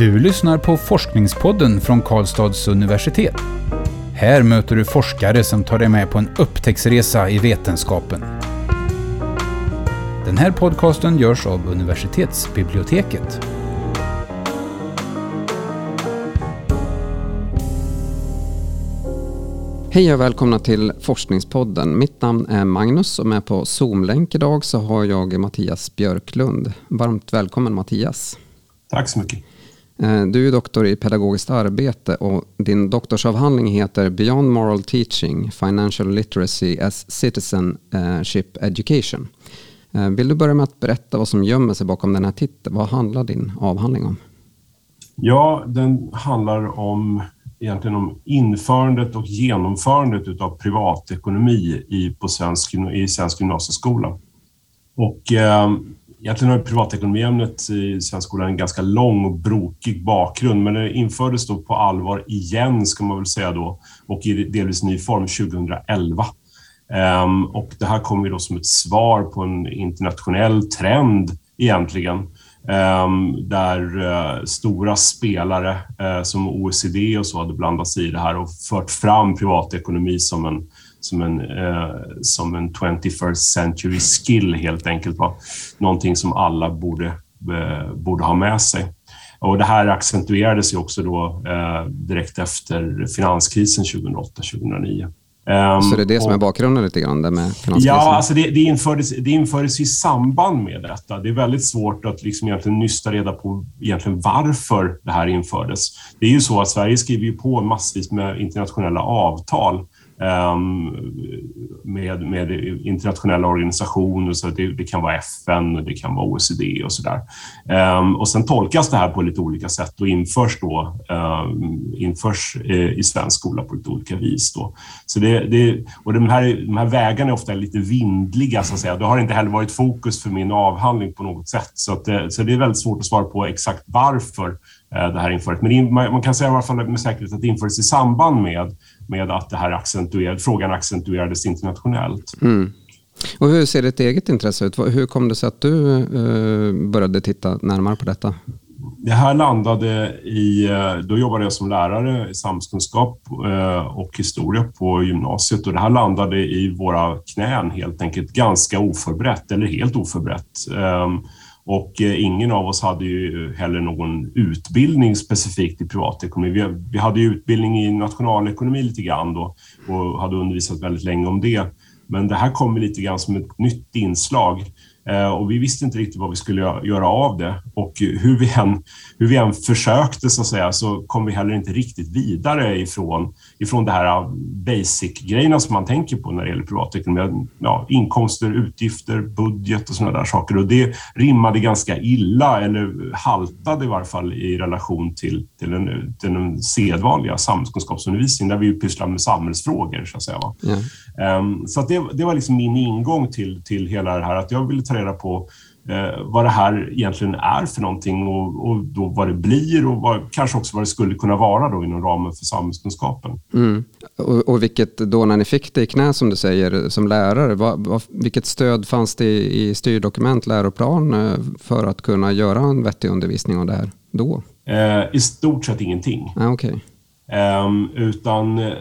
Du lyssnar på Forskningspodden från Karlstads universitet. Här möter du forskare som tar dig med på en upptäcktsresa i vetenskapen. Den här podcasten görs av universitetsbiblioteket. Hej och välkomna till Forskningspodden. Mitt namn är Magnus och med på Zoom-länk idag så har jag Mattias Björklund. Varmt välkommen Mattias. Tack så mycket. Eh, du är doktor i pedagogiskt arbete och din doktorsavhandling heter Beyond Moral Teaching, Financial Literacy as Citizenship Education. Eh, vill du börja med att berätta vad som gömmer sig bakom den här titeln? Vad handlar din avhandling om? Ja, den handlar om egentligen om införandet och genomförandet av privatekonomi i, på svensk, i svensk gymnasieskola. Och eh, egentligen har privatekonomiämnet i svensk skola en ganska lång och brokig bakgrund, men det infördes då på allvar igen, ska man väl säga då, och i delvis ny form 2011. Ehm, och det här kommer ju då som ett svar på en internationell trend egentligen, ehm, där eh, stora spelare eh, som OECD och så hade blandat sig i det här och fört fram privatekonomi som en som en, eh, som en 21st century skill helt enkelt. Va? Någonting som alla borde, eh, borde ha med sig. Och det här accentuerades ju också då eh, direkt efter finanskrisen 2008-2009. Um, så det är det som är bakgrunden lite grann, det med finanskrisen? Ja, alltså det, det, infördes, det infördes i samband med detta. Det är väldigt svårt att liksom egentligen nysta reda på egentligen varför det här infördes. Det är ju så att Sverige skriver ju på massvis med internationella avtal Ehm, Ehm, med, med internationella organisationer, så det, det, kan vara FN, det kan vara OECD och så där. Ehm, och sen tolkas det här på lite olika sätt och införs då ehm, införs eh, i svensk skola på lite olika vis. Då. Så det, det, och de här, de här vägarna är ofta lite vindliga, så att säga. Det har inte heller varit fokus för min avhandling på något sätt, så, att, eh, så det är väldigt svårt att svara på exakt varför eh, det här infördes. Men man kan säga i alla fall med säkerhet att det infördes i samband med med att det här accentuerade, frågan accentuerades internationellt. Mm. Och hur ser ditt eget intresse ut? Hur kom det sig att du eh, började titta närmare på detta? Det här landade i, eh, då jobbade jag som lärare i samhällskunskap eh, och historia på gymnasiet och det här landade i våra knän helt enkelt ganska oförberett eller helt oförberett. Och eh, ingen av oss hade ju eh, heller någon utbildning specifikt i privatekonomi. Vi, hade ju utbildning i nationalekonomi lite grann då och hade undervisat väldigt länge om det. Men det här kom lite grann som ett nytt inslag och vi visste inte riktigt vad vi skulle göra av det. Och hur vi än, hur vi än försökte så, att säga, så kom vi heller inte riktigt vidare ifrån, ifrån det här basic-grejerna som man tänker på när det gäller privatekonomi. Ja, inkomster, utgifter, budget och sådana där saker. Och det rimmade ganska illa, eller haltade i varje fall i relation till, till, den, till den sedvanliga samhällskunskapsundervisningen där vi pysslar med samhällsfrågor. Så att säga. Mm. Så att det, det var liksom min ingång till, till hela det här, att jag ville ta reda på eh, vad det här egentligen är för någonting och, och då vad det blir och vad, kanske också vad det skulle kunna vara då inom ramen för samhällskunskapen. Mm. Och, och vilket då när ni fick det i knä som du säger som lärare, vad, vad, vilket stöd fanns det i, i styrdokument, läroplan eh, för att kunna göra en vettig undervisning av det här då? Eh, I stort sett ingenting. Ah, okay. Um, utan eh,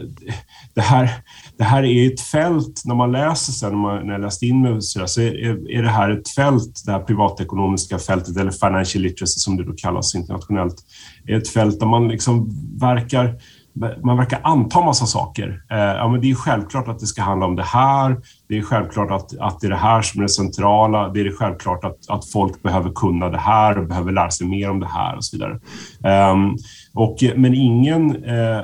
det här, det här är ett fält, när man läser sen, när, man, när jag läste in mig så, så är, är det här ett fält, det här privatekonomiska fältet, eller financial literacy som det då kallas internationellt, är ett fält där man liksom verkar man verkar anta massa saker. Eh, ja, men det är självklart att det ska handla om det här. Det är självklart att, att det är det här som är det centrala. Det är det självklart att, att folk behöver kunna det här och behöver lära sig mer om det här och så vidare. Eh, och, men ingen eh,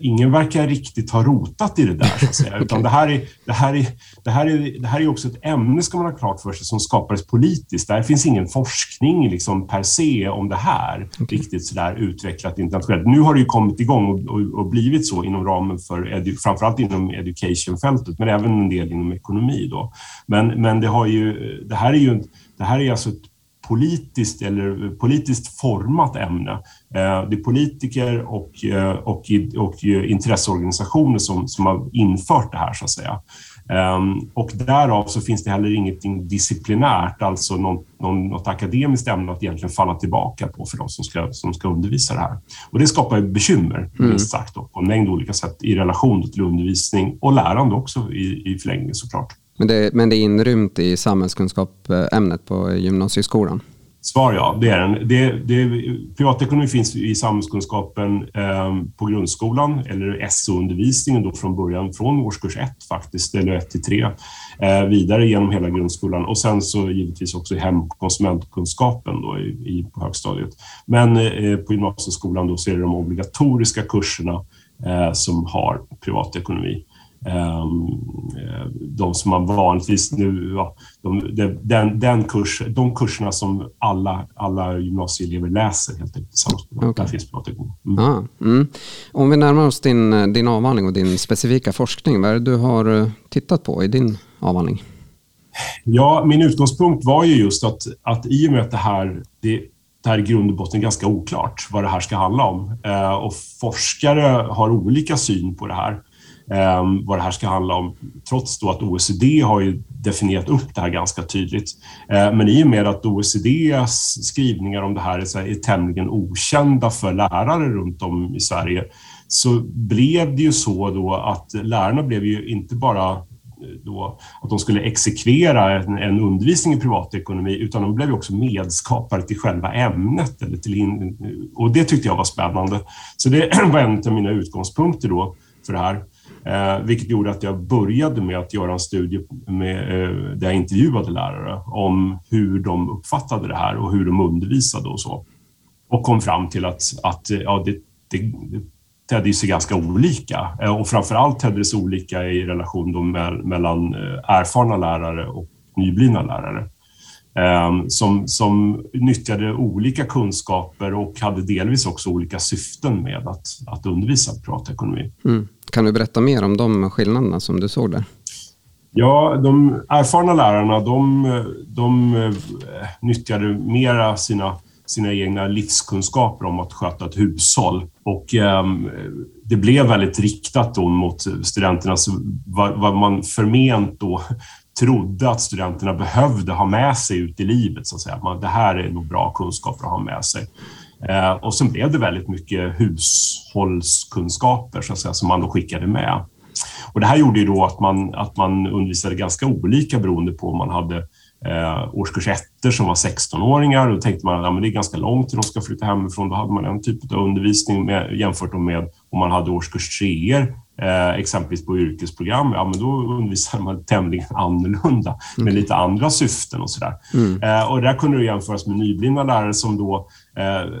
ingen verkar riktigt ha rotat i det där, så att säga. Utan det här, är, det, här är, det, här är, det här är också ett ämne, ska man ha klart för sig, som skapades politiskt. Där finns ingen forskning liksom, per se om det här, okay. riktigt sådär utvecklat internationellt. Nu har det ju kommit igång och, och, och blivit så inom ramen för, edu, framförallt inom education-fältet, men även en del inom ekonomi. Då. Men, men det, har ju, det här är ju det här är alltså ett politiskt eller politiskt format ämne. Eh, det är politiker och, eh, och, och intresseorganisationer som, som har infört det här, så att säga. Um, och därav så finns det heller ingenting disciplinärt, alltså någon, någon, något akademiskt ämne att egentligen falla tillbaka på för de som ska, som ska undervisa det här. Och det skapar bekymmer, mm. minst sagt, då, på en mängd olika sätt i relation till undervisning och lärande också i, i förlängningen såklart. Men det, men det är inrymt i samhällskunskapsämnet på gymnasieskolan? Svar ja, det är den. Det, det, privatekonomi finns i samhällskunskapen eh, på grundskolan, eller SO-undervisningen då från början, från årskurs 1 faktiskt, eller 1 till 3, eh, vidare genom hela grundskolan och sen så givetvis också i hem och konsumentkunskapen då i, i, på högstadiet. Men eh, på gymnasieskolan då så är det de obligatoriska kurserna eh, som har privatekonomi. Ehm, eh, de som man vanligtvis nu, ja, de, den, den kurs, de kurserna som alla, alla gymnasieelever läser helt enkelt okay. Där finns privatekonomi. Mm. Ah, mm. Om vi närmar oss din, din avhandling och din specifika forskning, vad är det du har eh, tittat på i din avhandling? Ja, min utgångspunkt var ju just att, att i och med att det här, det, det här är i grund och botten ganska oklart vad det här ska handla om. Eh, och forskare har olika syn på det här Ehm, vad det här ska handla om, trots då att OECD har ju definierat upp det här ganska tydligt. Eh, men i och med att OECDs skrivningar om det här är, så här, är tämligen okända för lärare runt om i Sverige så blev det ju så då att lärarna blev ju inte bara eh, då, att de skulle exekvera en, en, undervisning i privatekonomi, utan de blev också medskapare till själva ämnet. Eller till in, och det tyckte jag var spännande. Så det var en av mina utgångspunkter då för det här. Eh, vilket gjorde att jag började med att göra en studie med, eh, där jag intervjuade lärare om hur de uppfattade det här och hur de undervisade och så. Och kom fram till att, att eh, ja, det, det, det tedde sig ganska olika eh, och framför allt tedde det sig olika i relation mellan eh, erfarna lärare och nyblivna lärare. Ehm, som, som nyttjade olika kunskaper och hade delvis också olika syften med att, att undervisa privatekonomi. Mm. Kan du berätta mer om de skillnaderna som du såg där? Ja, de erfarna lärarna de, de eh, nyttjade mera sina, sina egna livskunskaper om att sköta ett hushåll. Och eh, det blev väldigt riktat då mot studenterna, vad, vad man förment då trodde att studenterna behövde ha med sig ut i livet. Så att säga. Man, det här är nog bra kunskaper att ha med sig. Eh, och sen blev det väldigt mycket hushållskunskaper så att säga, som man då skickade med. Och det här gjorde ju då att man, att man undervisade ganska olika beroende på om man hade eh, årskurs ettor som var 16-åringar. Då tänkte man att ja, det är ganska långt till de ska flytta hemifrån. Då hade man en typ av undervisning med, jämfört med om man hade årskurs treor Eh, exempelvis på yrkesprogram, ja men då undervisar man tämligen annorlunda med mm. lite andra syften och sådär. Mm. Eh, och där kunde det jämföras med nyblivna lärare som då,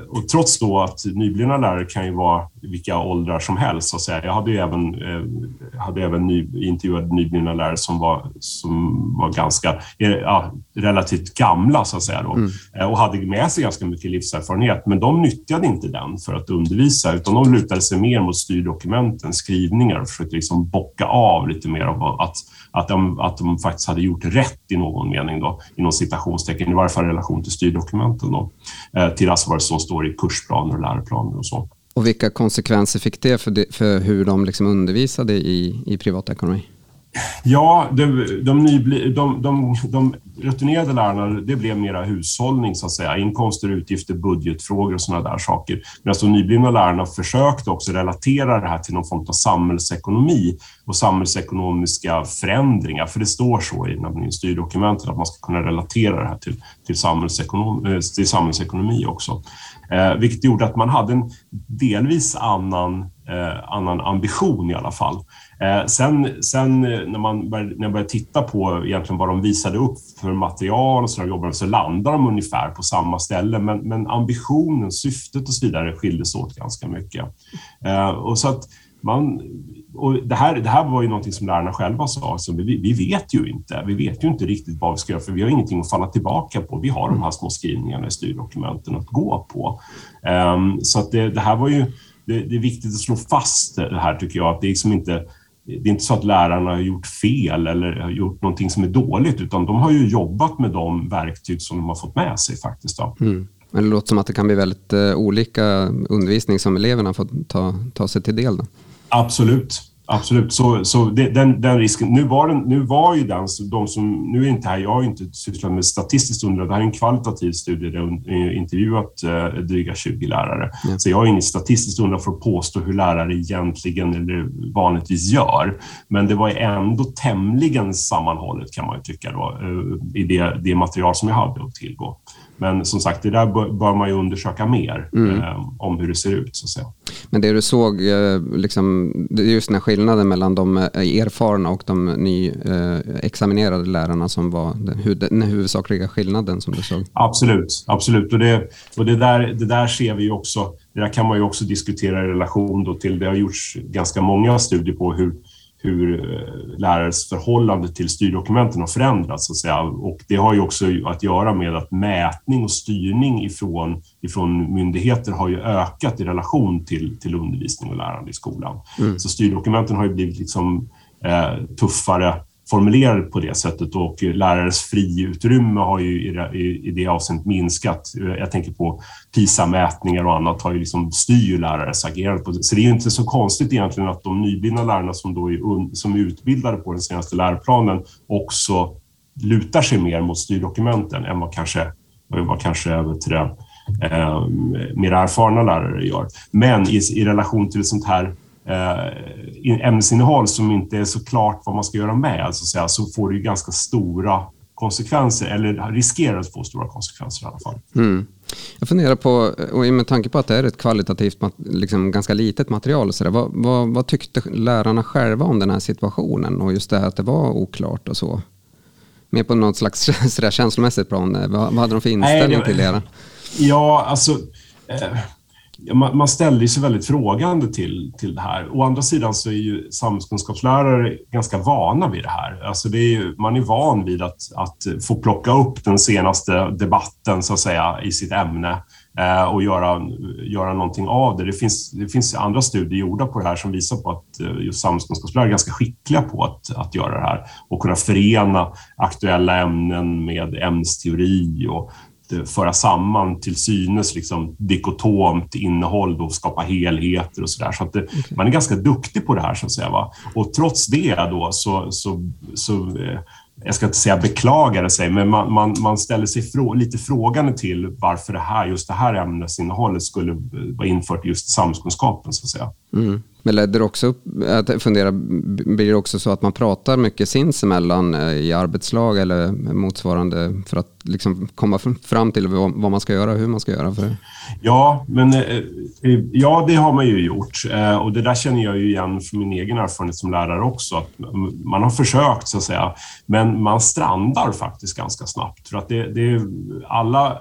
och trots då att nyblivna lärare kan ju vara vilka åldrar som helst, så att säga. Jag hade även, eh, hade även ny, intervjuat nyblivna lärare som var, som var ganska, eh, ja, relativt gamla så att säga då, mm. Eh, och hade med sig ganska mycket livserfarenhet, men de nyttjade inte den för att undervisa, utan de lutade sig mer mot styrdokumenten, skrivning bedömningar och försökte liksom bocka av lite mer av att, att, de, att de faktiskt hade gjort rätt i någon mening, då, inom citationstecken, i varje fall i relation till styrdokumenten, då, eh, till vad som står i kursplaner och läroplaner och så. Och vilka konsekvenser fick det för, det, för hur de liksom undervisade i, i privatekonomi? Ja, de, de, de, de, de rutinerade lärarna, det blev mera hushållning så att säga. Inkomster, utgifter, budgetfrågor och sådana där saker. Medan de nyblivna lärarna försökte också relatera det här till någon form av samhällsekonomi och samhällsekonomiska förändringar. För det står så i styrdokumentet att man ska kunna relatera det här till, till, samhällsekonom, eh, till samhällsekonomi också. Eh, vilket gjorde att man hade en delvis annan, eh, annan ambition i alla fall. Eh, sen, sen eh, när, man började, när jag började titta på egentligen vad de visade upp för material och så, jobbade, så landar de ungefär på samma ställe. Men, men ambitionen, syftet och så vidare skildes åt ganska mycket. Eh, och så att man, och det, här, det här var ju någonting som lärarna själva sa, alltså, vi, vi vet ju inte. Vi vet ju inte riktigt vad vi ska göra, för vi har ingenting att falla tillbaka på. Vi har de här små skrivningarna i styrdokumenten att gå på. Um, så att det, det, här var ju, det, det, är viktigt att slå fast det här tycker jag, att det är liksom inte det är inte så att lärarna har gjort fel eller har gjort någonting som är dåligt, utan de har ju jobbat med de verktyg som de har fått med sig faktiskt. Mm. Men det låter som att det kan bli väldigt uh, olika undervisning som eleverna får ta, ta sig till del. Då. Absolut. Absolut, så, så det, den, den risken. Nu var, den, nu var ju den, de som, nu är inte här, jag har inte sysslat med statistiskt underlag, det här är en kvalitativ studie där jag intervjuat eh, dryga 20 lärare. Mm. Så jag har inget statistiskt underlag för att påstå hur lärare egentligen eller vanligtvis gör. Men det var ändå tämligen sammanhållet kan man ju tycka då, eh, i det, det material som jag hade att tillgå. Men som sagt, det där bör, man ju undersöka mer mm. eh, om hur det ser ut. Så att säga. Men det du såg, eh, liksom, det är just den här skillnaden mellan de eh, erfarna och de nyexaminerade eh, lärarna som var den, den huvudsakliga skillnaden som du såg? Absolut, absolut. Och det, och det, där, det där ser vi ju också, det där kan man ju också diskutera i relation till, det har gjorts ganska många studier på hur hur eh, lärares förhållande till styrdokumenten har förändrats. Så att säga. Och det har ju också att göra med att mätning och styrning ifrån, ifrån myndigheter har ju ökat i relation till, till undervisning och lärande i skolan. Mm. Så styrdokumenten har ju blivit liksom, eh, tuffare formulerade på det sättet och lärares friutrymme har ju i det avseendet minskat. Jag tänker på PISA-mätningar och annat har ju liksom styr lärares agerande. På det. Så det är inte så konstigt egentligen att de nyblivna lärarna som, då är, som är utbildade på den senaste läroplanen också lutar sig mer mot styrdokumenten än vad kanske, vad kanske till det, eh, mer erfarna lärare gör. Men i, i relation till ett sånt här eh, ämnesinnehåll som inte är så klart vad man ska göra med, alltså så, så får det ju ganska stora konsekvenser, eller riskerar att få stora konsekvenser i alla fall. Mm. Jag funderar på, och med tanke på att det är ett kvalitativt, liksom ganska litet material, så där, vad, vad, vad, tyckte lärarna själva om den här situationen och just det här att det var oklart och så? Mer på något slags sådär känslomässigt plan, vad, vad hade de för inställning Nej, det, till det? Ja, alltså... Eh, man, man ställer sig väldigt frågande till, till det här. Å andra sidan så är ju samhällskunskapslärare ganska vana vid det här. Alltså det är, man är van vid att, att få plocka upp den senaste debatten så att säga, i sitt ämne eh, och göra, göra någonting av det. Det finns, det finns andra studier gjorda på det här som visar på att eh, just samhällskunskapslärare är ganska skickliga på att, att göra det här och kunna förena aktuella ämnen med ämnesteori och föra samman till synes liksom dikotomt innehåll och skapa helheter och sådär. Så att det, okay. man är ganska duktig på det här så att säga. Va? Och trots det då så, så, så eh, jag ska inte säga beklagade sig, men man, man, man ställer sig frå, lite frågande till varför det här, just det här ämnesinnehållet skulle vara infört just samhällskunskapen så att säga. Mm. Men ledde det också upp, att fundera, blir det också så att man pratar mycket sinsemellan eh, i arbetslag eller motsvarande för att liksom komma fram till vad man ska göra och hur man ska göra? För Ja, men, eh, eh, ja, det har man ju gjort och det där känner jag ju igen från min egen erfarenhet som lärare också. Att man har försökt så att säga, men man strandar faktiskt ganska snabbt för att det, det, alla,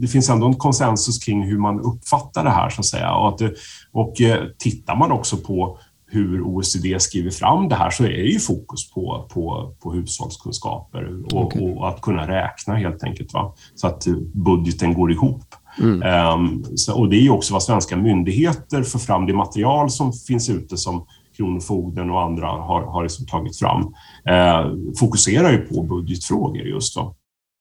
det finns ändå en konsensus kring hur man uppfattar det här så att säga och, att det, och tittar man också på hur OECD skriver fram det här så är det ju fokus på, på, på hushållskunskaper och, okay. och att kunna räkna helt enkelt. Va? Så att budgeten går ihop. Mm. Um, så, och det är också vad svenska myndigheter för fram, det material som finns ute som Kronofogden och andra har, har liksom tagit fram, uh, fokuserar ju på budgetfrågor just. Då.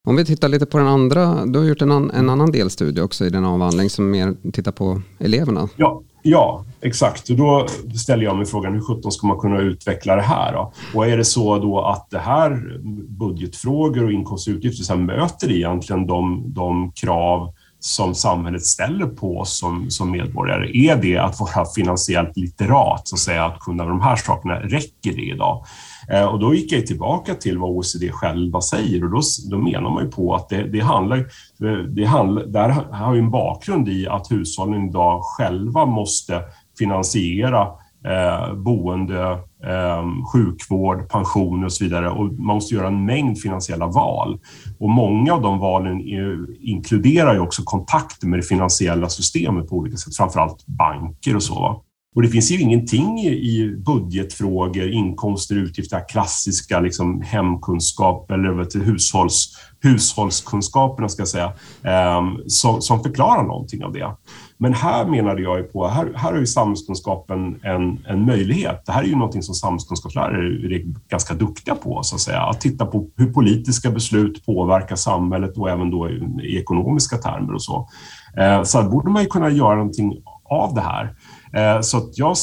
Om vi tittar lite på den andra, du har gjort en, an, en annan delstudie också i din avhandling som mer tittar på eleverna. Ja, Ja, exakt. Och då ställer jag mig frågan hur sjutton ska man kunna utveckla det här? Då? Och är det så då att det här budgetfrågor och inkomst och utgifter så möter egentligen de, de krav som samhället ställer på oss som, som medborgare? Är det att vara finansiellt litterat, så att säga, att kunna de här sakerna? Räcker det idag? Eh, och då gick jag tillbaka till vad OECD själva säger och då, då menar man ju på att det, det handlar, eh, det handlar, där har ju en bakgrund i att hushållen idag själva måste finansiera eh, boende, eh, sjukvård, pensioner och så vidare. Och man måste göra en mängd finansiella val. Och många av de valen är, inkluderar ju också kontakter med det finansiella systemet på olika sätt, framförallt banker och så. Och det finns ju ingenting i budgetfrågor, inkomster, utgifter, klassiska liksom hemkunskap eller vet, hushålls, hushållskunskaperna ska jag säga, ehm, som, som förklarar någonting av det. Men här menade jag ju på, här, här har ju samhällskunskapen en, en möjlighet. Det här är ju någonting som samhällskunskapslärare är ganska duktiga på, så att säga. Att titta på hur politiska beslut påverkar samhället och även då i, i ekonomiska termer och så. Eh, så här borde man ju kunna göra någonting av det här. Eh, så jag,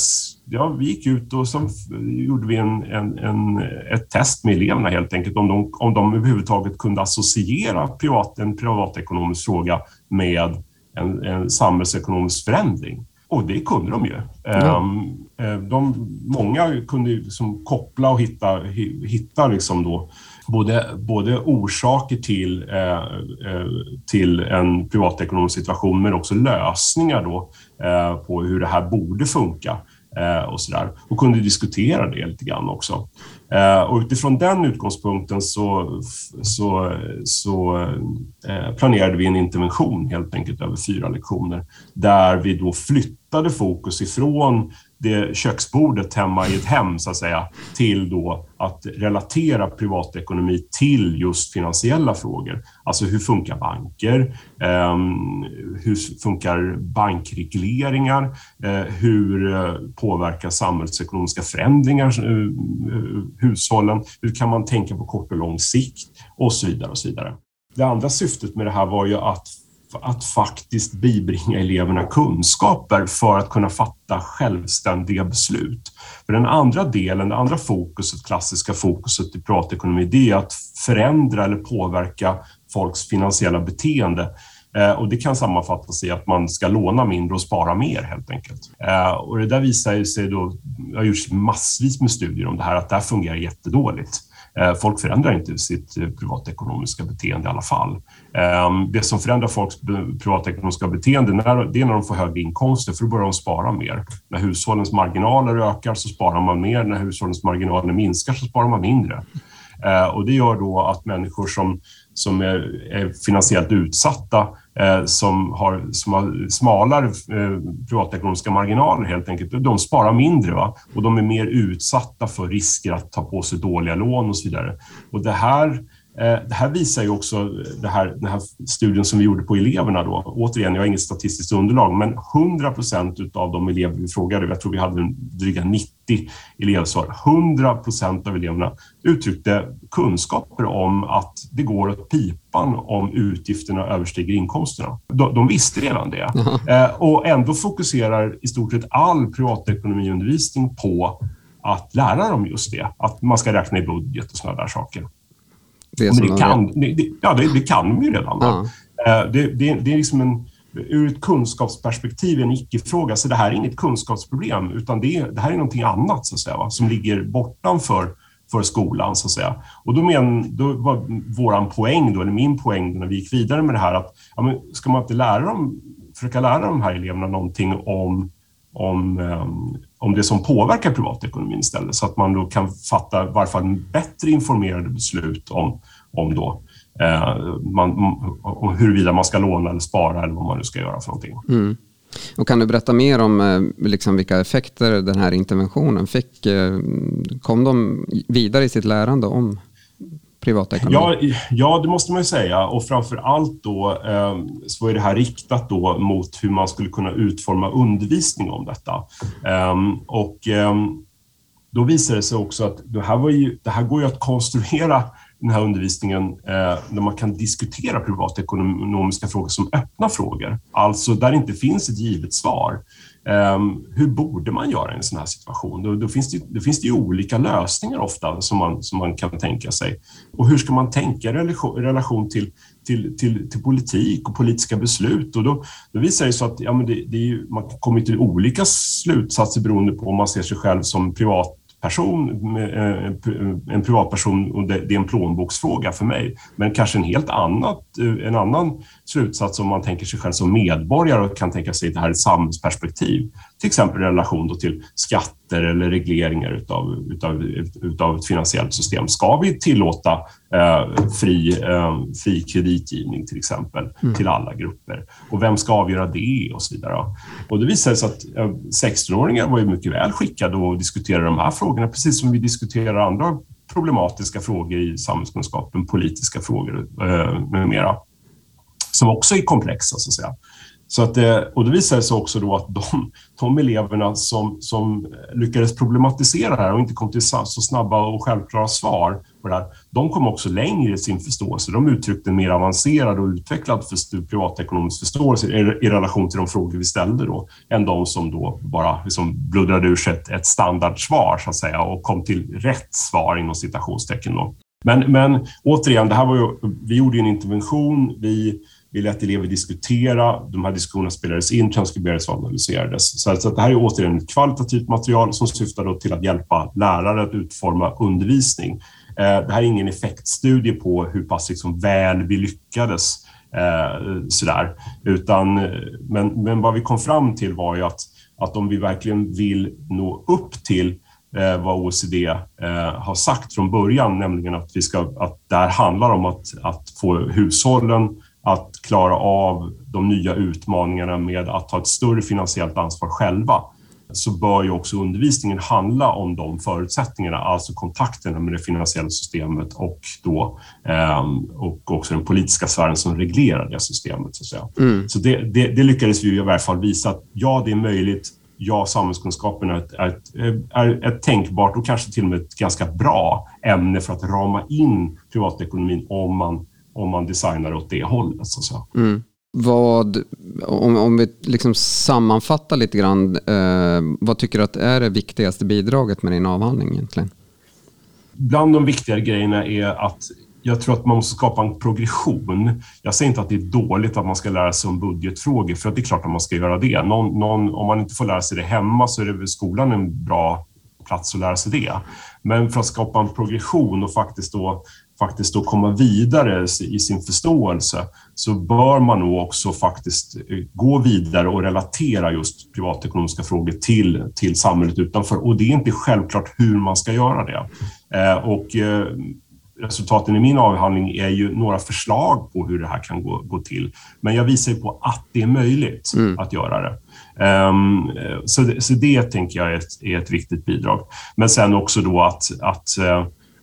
ja, vi gick ut och så gjorde vi en, en, en, ett test med eleverna helt enkelt om de, om de överhuvudtaget kunde associera privat, en privatekonomisk fråga med en, en samhällsekonomisk förändring. Och det kunde de ju. Mm. De, många kunde liksom koppla och hitta, hitta liksom då både, både orsaker till, eh, till en privatekonomisk situation men också lösningar då, Eh, på hur det här borde funka eh, och så där. Och kunde diskutera det lite grann också. Eh, och utifrån den utgångspunkten så, så, så planerade vi en intervention helt enkelt över fyra lektioner där vi då flyttade fokus ifrån det köksbordet hemma i ett hem, så att säga, till då att relatera privatekonomi till just finansiella frågor. Alltså hur funkar banker? Ehm, hur funkar bankregleringar? Eh, hur eh, påverkar samhällsekonomiska förändringar eh, hushållen? Hur kan man tänka på kort och lång sikt? Och så vidare och så vidare. Det andra syftet med det här var ju att att faktiskt bibringa eleverna kunskaper för att kunna fatta självständiga beslut. För den andra delen, det andra fokuset, klassiska fokuset i privatekonomi, det är att förändra eller påverka folks finansiella beteende. Eh, och det kan sammanfattas i att man ska låna mindre och spara mer helt enkelt. Eh, och det där visar sig då, det har gjorts massvis med studier om det här, att det här fungerar jättedåligt. Eh, folk förändrar inte sitt eh, privatekonomiska beteende i alla fall. Ehm, det som förändrar folks privatekonomiska beteende det är när de får högre inkomster, för då börjar de spara mer. När hushållens marginaler ökar så sparar man mer, när hushållens marginaler minskar så sparar man mindre. Ehm, och det gör då att människor som, som är, är finansiellt utsatta, eh, som, har, som har smalare eh, privatekonomiska marginaler helt enkelt, de sparar mindre va? och de är mer utsatta för risker att ta på sig dåliga lån och så vidare. Och det här det här visar ju också det här, den här studien som vi gjorde på eleverna. Då. Återigen, jag har inget statistiskt underlag, men 100 procent av de elever vi frågade, jag tror vi hade dryga 90 elevsvar, 100 procent av eleverna uttryckte kunskaper om att det går åt pipan om utgifterna överstiger inkomsterna. De, de visste redan det eh, och ändå fokuserar i stort sett all privatekonomiundervisning på att lära dem just det, att man ska räkna i budget och sådana där saker. Det, det, kan, det, ja, det, det, kan de ju redan. Ja. Eh, det, det, det är liksom en, ur ett kunskapsperspektiv en icke-fråga. Så det här är inget kunskapsproblem, utan det, det här är någonting annat så att säga, va? som ligger bortanför för skolan. Så att säga. Och då, men, då var vår poäng, då, eller min poäng när vi gick vidare med det här, att ja, men ska man inte lära dem, försöka lära de här eleverna någonting om om, ehm, om det som påverkar privatekonomin istället så att man då kan fatta varför bättre informerade beslut om, om då, eh, man, om huruvida man ska låna eller spara eller vad man nu ska göra för någonting. Mm. Och kan du berätta mer om eh, liksom, vilka effekter den här interventionen fick? Eh, kom de vidare i sitt lärande om privatekonomi? Ja, ja, det måste man ju säga. Och framför allt då eh, så är det här riktat då mot hur man skulle kunna utforma undervisning om detta. Eh, och eh, då visar det sig också att det här, var ju, det här går ju att konstruera den här undervisningen eh, där man kan diskutera privatekonomiska frågor som öppna frågor. Alltså där det inte finns ett givet svar. Ehm, hur borde man göra i en sån här situation? Då, då, finns det, då finns det ju olika lösningar ofta som man, som man kan tänka sig. Och hur ska man tänka i relation, relation till, till, till, till, politik och politiska beslut? Och då, då visar det sig att ja, men det, det är ju, man kommer till olika slutsatser beroende på om man ser sig själv som privat person, eh, eh, en privatperson och det är en plånboksfråga för mig. Men kanske en helt annat, eh, en annan slutsats om man tänker sig själv som medborgare och kan tänka sig det här i ett samhällsperspektiv. Till exempel i relation till skatter eller regleringar utav, utav, utav ett finansiellt system. Ska vi tillåta eh, fri, eh, fri kreditgivning till exempel mm. till alla grupper? Och vem ska avgöra det och så vidare. Och det visade sig att eh, 16-åringar var ju mycket väl skickade att diskutera de här frågorna, precis som vi diskuterar andra problematiska frågor i samhällskunskapen, politiska frågor eh, med mera som också är komplexa, så att säga. Så att, eh, och det visade sig också då att de, de eleverna som, som lyckades problematisera det här och inte kom till så snabba och självklara svar på det här, de kom också längre i sin förståelse. De uttryckte en mer avancerad och utvecklad för, privatekonomisk förståelse i, i, relation till de frågor vi ställde då, än de som då bara liksom bluddrade ur sig ett, ett standardsvar så att säga och kom till rätt svar inom citationstecken. Då. Men, men återigen, det här var ju, vi gjorde en intervention. Vi vi lät elever diskutera, de här diskussionerna spelades in, transkriberades och analyserades. Så, så det här är återigen ett kvalitativt material som syftar till att hjälpa lärare att utforma undervisning. Eh, det här är ingen effektstudie på hur pass liksom väl vi lyckades eh, sådär, utan eh, men, men vad vi kom fram till var ju att, att om vi verkligen vill nå upp till eh, vad OECD eh, har sagt från början, nämligen att, vi ska, att det här handlar om att, att få hushållen att klara av de nya utmaningarna med att ta ett större finansiellt ansvar själva så bör ju också undervisningen handla om de förutsättningarna, alltså kontakterna med det finansiella systemet och, då, ehm, och också den politiska sfären som reglerar det systemet. Så, att säga. Mm. så det, det, det, lyckades vi i alla fall visa att ja, det är möjligt. Ja, samhällskunskapen är ett, är, ett, är ett tänkbart och kanske till och med ett ganska bra ämne för att rama in privatekonomin om man om man designar åt det hållet. Så. Mm. Vad, om, om vi liksom sammanfattar lite grann, eh, vad tycker du att är det viktigaste bidraget med din avhandling egentligen? Bland de viktigare grejerna är att jag tror att man måste skapa en progression. Jag säger inte att det är dåligt att man ska lära sig om budgetfrågor, för det är klart att man ska göra det. Någon, någon, om man inte får lära sig det hemma så är det väl skolan en bra plats att lära sig det. Men för att skapa en progression och faktiskt då faktiskt då komma vidare i sin förståelse så bör man nog också faktiskt eh, gå vidare och relatera just privatekonomiska frågor till, till samhället utanför. Och det är inte självklart hur man ska göra det. Eh, och eh, resultaten i min avhandling är ju några förslag på hur det här kan gå, gå till. Men jag visar ju på att det är möjligt mm. att göra det. Um, så, det, så det tänker jag är ett, är ett viktigt bidrag. Men sen också då att, att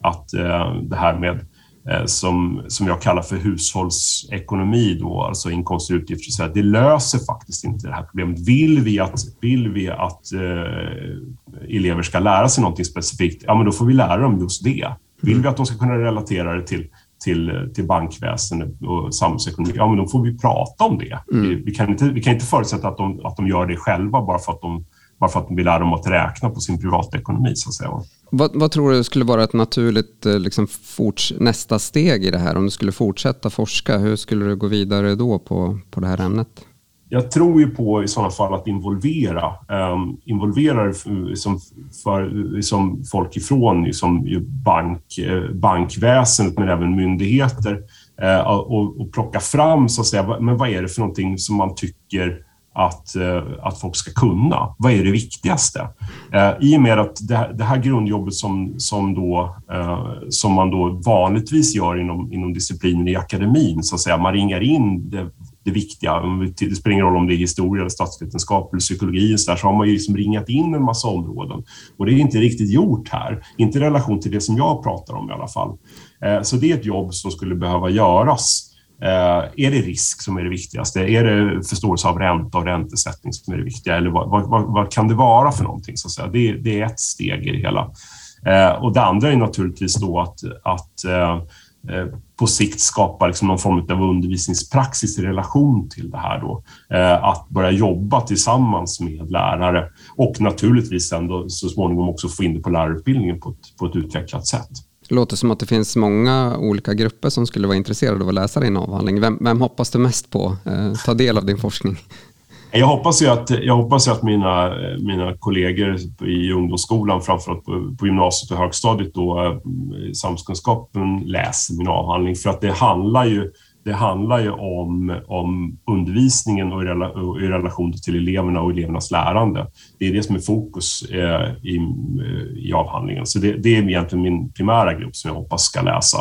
att eh, det här med eh, som, som jag kallar för hushållsekonomi, då, alltså inkomster och utgifter, så det löser faktiskt inte det här problemet. Vill vi att, vill vi att eh, elever ska lära sig någonting specifikt, ja men då får vi lära dem just det. Vill vi att de ska kunna relatera det till, till, till bankväsendet och samhällsekonomi, ja men då får vi prata om det. Mm. Vi, vi, kan inte, vi kan inte förutsätta att de, att de gör det själva bara för att de bara för att vi lär dem att räkna på sin privatekonomi. Så att säga. Vad, vad tror du skulle vara ett naturligt eh, liksom, forts, nästa steg i det här? Om du skulle fortsätta forska, hur skulle du gå vidare då på, på det här ämnet? Jag tror ju på i sådana fall att involvera, um, involvera liksom, för, liksom folk ifrån liksom, bank, eh, bankväsendet men även myndigheter och, och plocka fram så att säga, men vad är det för någonting som man tycker att, eh, att folk ska kunna. Vad är det viktigaste? Eh, I och med att det här, det här grundjobbet som, som, då, eh, som man då vanligtvis gör inom, inom disciplinen i akademin, så att säga, man ringar in det, det viktiga. Det spelar ingen roll om det är historia, eller statsvetenskap eller psykologi, så, där, så har man ju liksom ringat in en massa områden. Och det är inte riktigt gjort här, inte i relation till det som jag pratar om i alla fall. Eh, så det är ett jobb som skulle behöva göras. Eh, är det risk som är det viktigaste? Är det förståelse av ränta och räntesättning som är det viktiga? Eller vad, vad, vad kan det vara för någonting? Så att säga? Det, det är ett steg i det hela. Eh, och det andra är naturligtvis då att, att eh, på sikt skapa liksom någon form av undervisningspraxis i relation till det här. Då. Att börja jobba tillsammans med lärare och naturligtvis ändå så småningom också få in det på lärarutbildningen på ett, på ett utvecklat sätt. Det låter som att det finns många olika grupper som skulle vara intresserade av att läsa din avhandling. Vem, vem hoppas du mest på eh, ta del av din forskning? Jag hoppas ju att, jag hoppas att mina, mina kollegor i ungdomsskolan, framförallt på, på gymnasiet och högstadiet, då, eh, samhällskunskapen läser min avhandling. För att det handlar ju det handlar ju om, om undervisningen och i, rela, och i relation till eleverna och elevernas lärande. Det är det som är fokus eh, i, eh, i avhandlingen. Så det, det, är egentligen min primära grupp som jag hoppas ska läsa.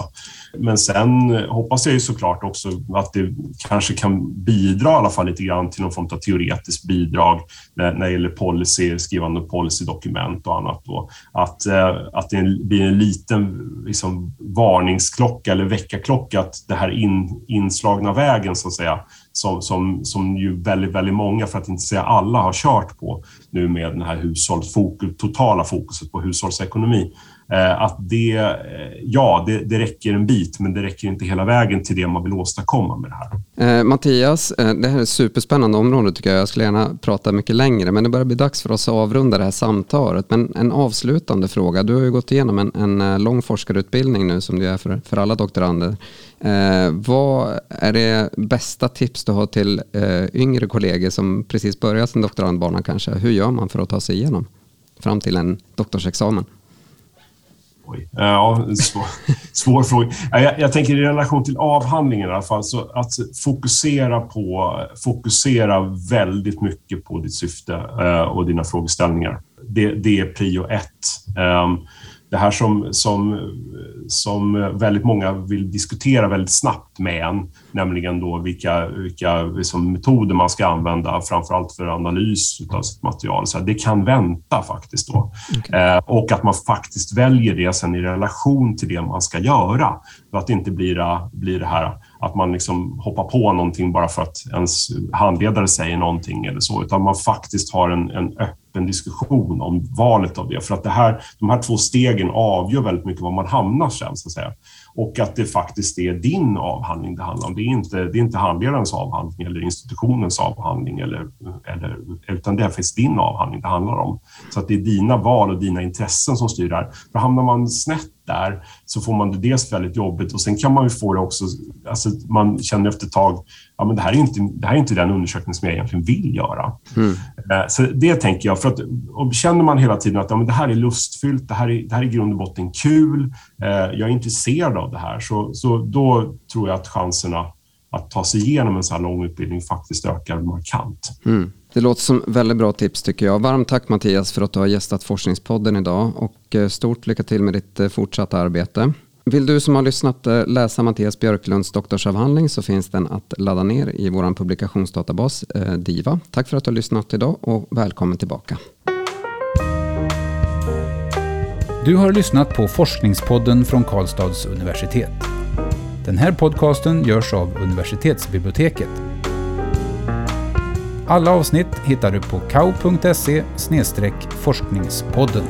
Men sen hoppas jag ju såklart också att det kanske kan bidra i alla fall lite grann till någon form av teoretiskt bidrag när, när det gäller policy, skrivande policydokument och annat. Då. Att, eh, att det blir en liten liksom, varningsklocka eller väckarklocka att det här in, inslagna vägen så att säga, som, som, som ju väldigt, väldigt många, för att inte säga alla, har kört på nu med den här hushållsfokus, totala fokuset på hushållsekonomi. Eh, att det, eh, ja, det, det, räcker en bit, men det räcker inte hela vägen till det man vill åstadkomma med det här. Eh, Mattias, eh, det här är ett superspännande område tycker jag. Jag skulle gärna prata mycket längre, men det börjar bli dags för oss att avrunda det här samtalet. Men en avslutande fråga. Du har ju gått igenom en, en eh, lång forskarutbildning nu, som det är för, för alla doktorander. Eh, vad är det bästa tips du har till eh, yngre kollegor som precis börjat sin doktorandbana kanske? Hur gör man för att ta sig igenom fram till en doktorsexamen? Oj. Eh, ja, svår, svår fråga. Eh, jag, jag, tänker i relation till avhandlingen i alla fall, så att fokusera på, fokusera väldigt mycket på ditt syfte eh, och dina frågeställningar. Det, det är prio ett. Ehm, det här som, som, som väldigt många vill diskutera väldigt snabbt med en, nämligen då vilka, vilka liksom metoder man ska använda, framförallt för analys av sitt material. Så det kan vänta faktiskt då. Okay. Eh, och att man faktiskt väljer det sen i relation till det man ska göra. Så att det inte blir, blir det här att man liksom hoppar på någonting bara för att ens handledare säger någonting eller så, utan man faktiskt har en, en öppen diskussion om valet av det. För att det här, de här två stegen avgör väldigt mycket var man hamnar sen, så att säga. Och att det faktiskt är din avhandling det handlar om. Det är inte, det är inte handledarens avhandling eller institutionens avhandling, eller, eller, utan det är faktiskt din avhandling det handlar om. Så att det är dina val och dina intressen som styr det här. För hamnar man snett där så får man det dels väldigt jobbigt och sen kan man ju få det också, alltså man känner efter ett tag, ja men det här är inte, det här är inte den undersökning som jag egentligen vill göra. Mm. Eh, så det tänker jag, för att och känner man hela tiden att ja, men det här är lustfyllt, det här är, det här är grund och botten kul, eh, jag är intresserad av det här, så, så då tror jag att chanserna att ta sig igenom en så här lång utbildning faktiskt ökar markant. Mm. Det låter som väldigt bra tips tycker jag. Varmt tack Mattias för att du har gästat Forskningspodden idag och eh, stort lycka till med ditt eh, fortsatta arbete. Vill du som har lyssnat eh, läsa Mattias Björklunds doktorsavhandling så finns den att ladda ner i vår publikationsdatabas DIVA. Tack för att du har lyssnat idag och välkommen tillbaka. Du har lyssnat på Forskningspodden från Karlstads universitet. Den här podcasten görs av universitetsbiblioteket alla avsnitt hittar du på kau.se forskningspodden.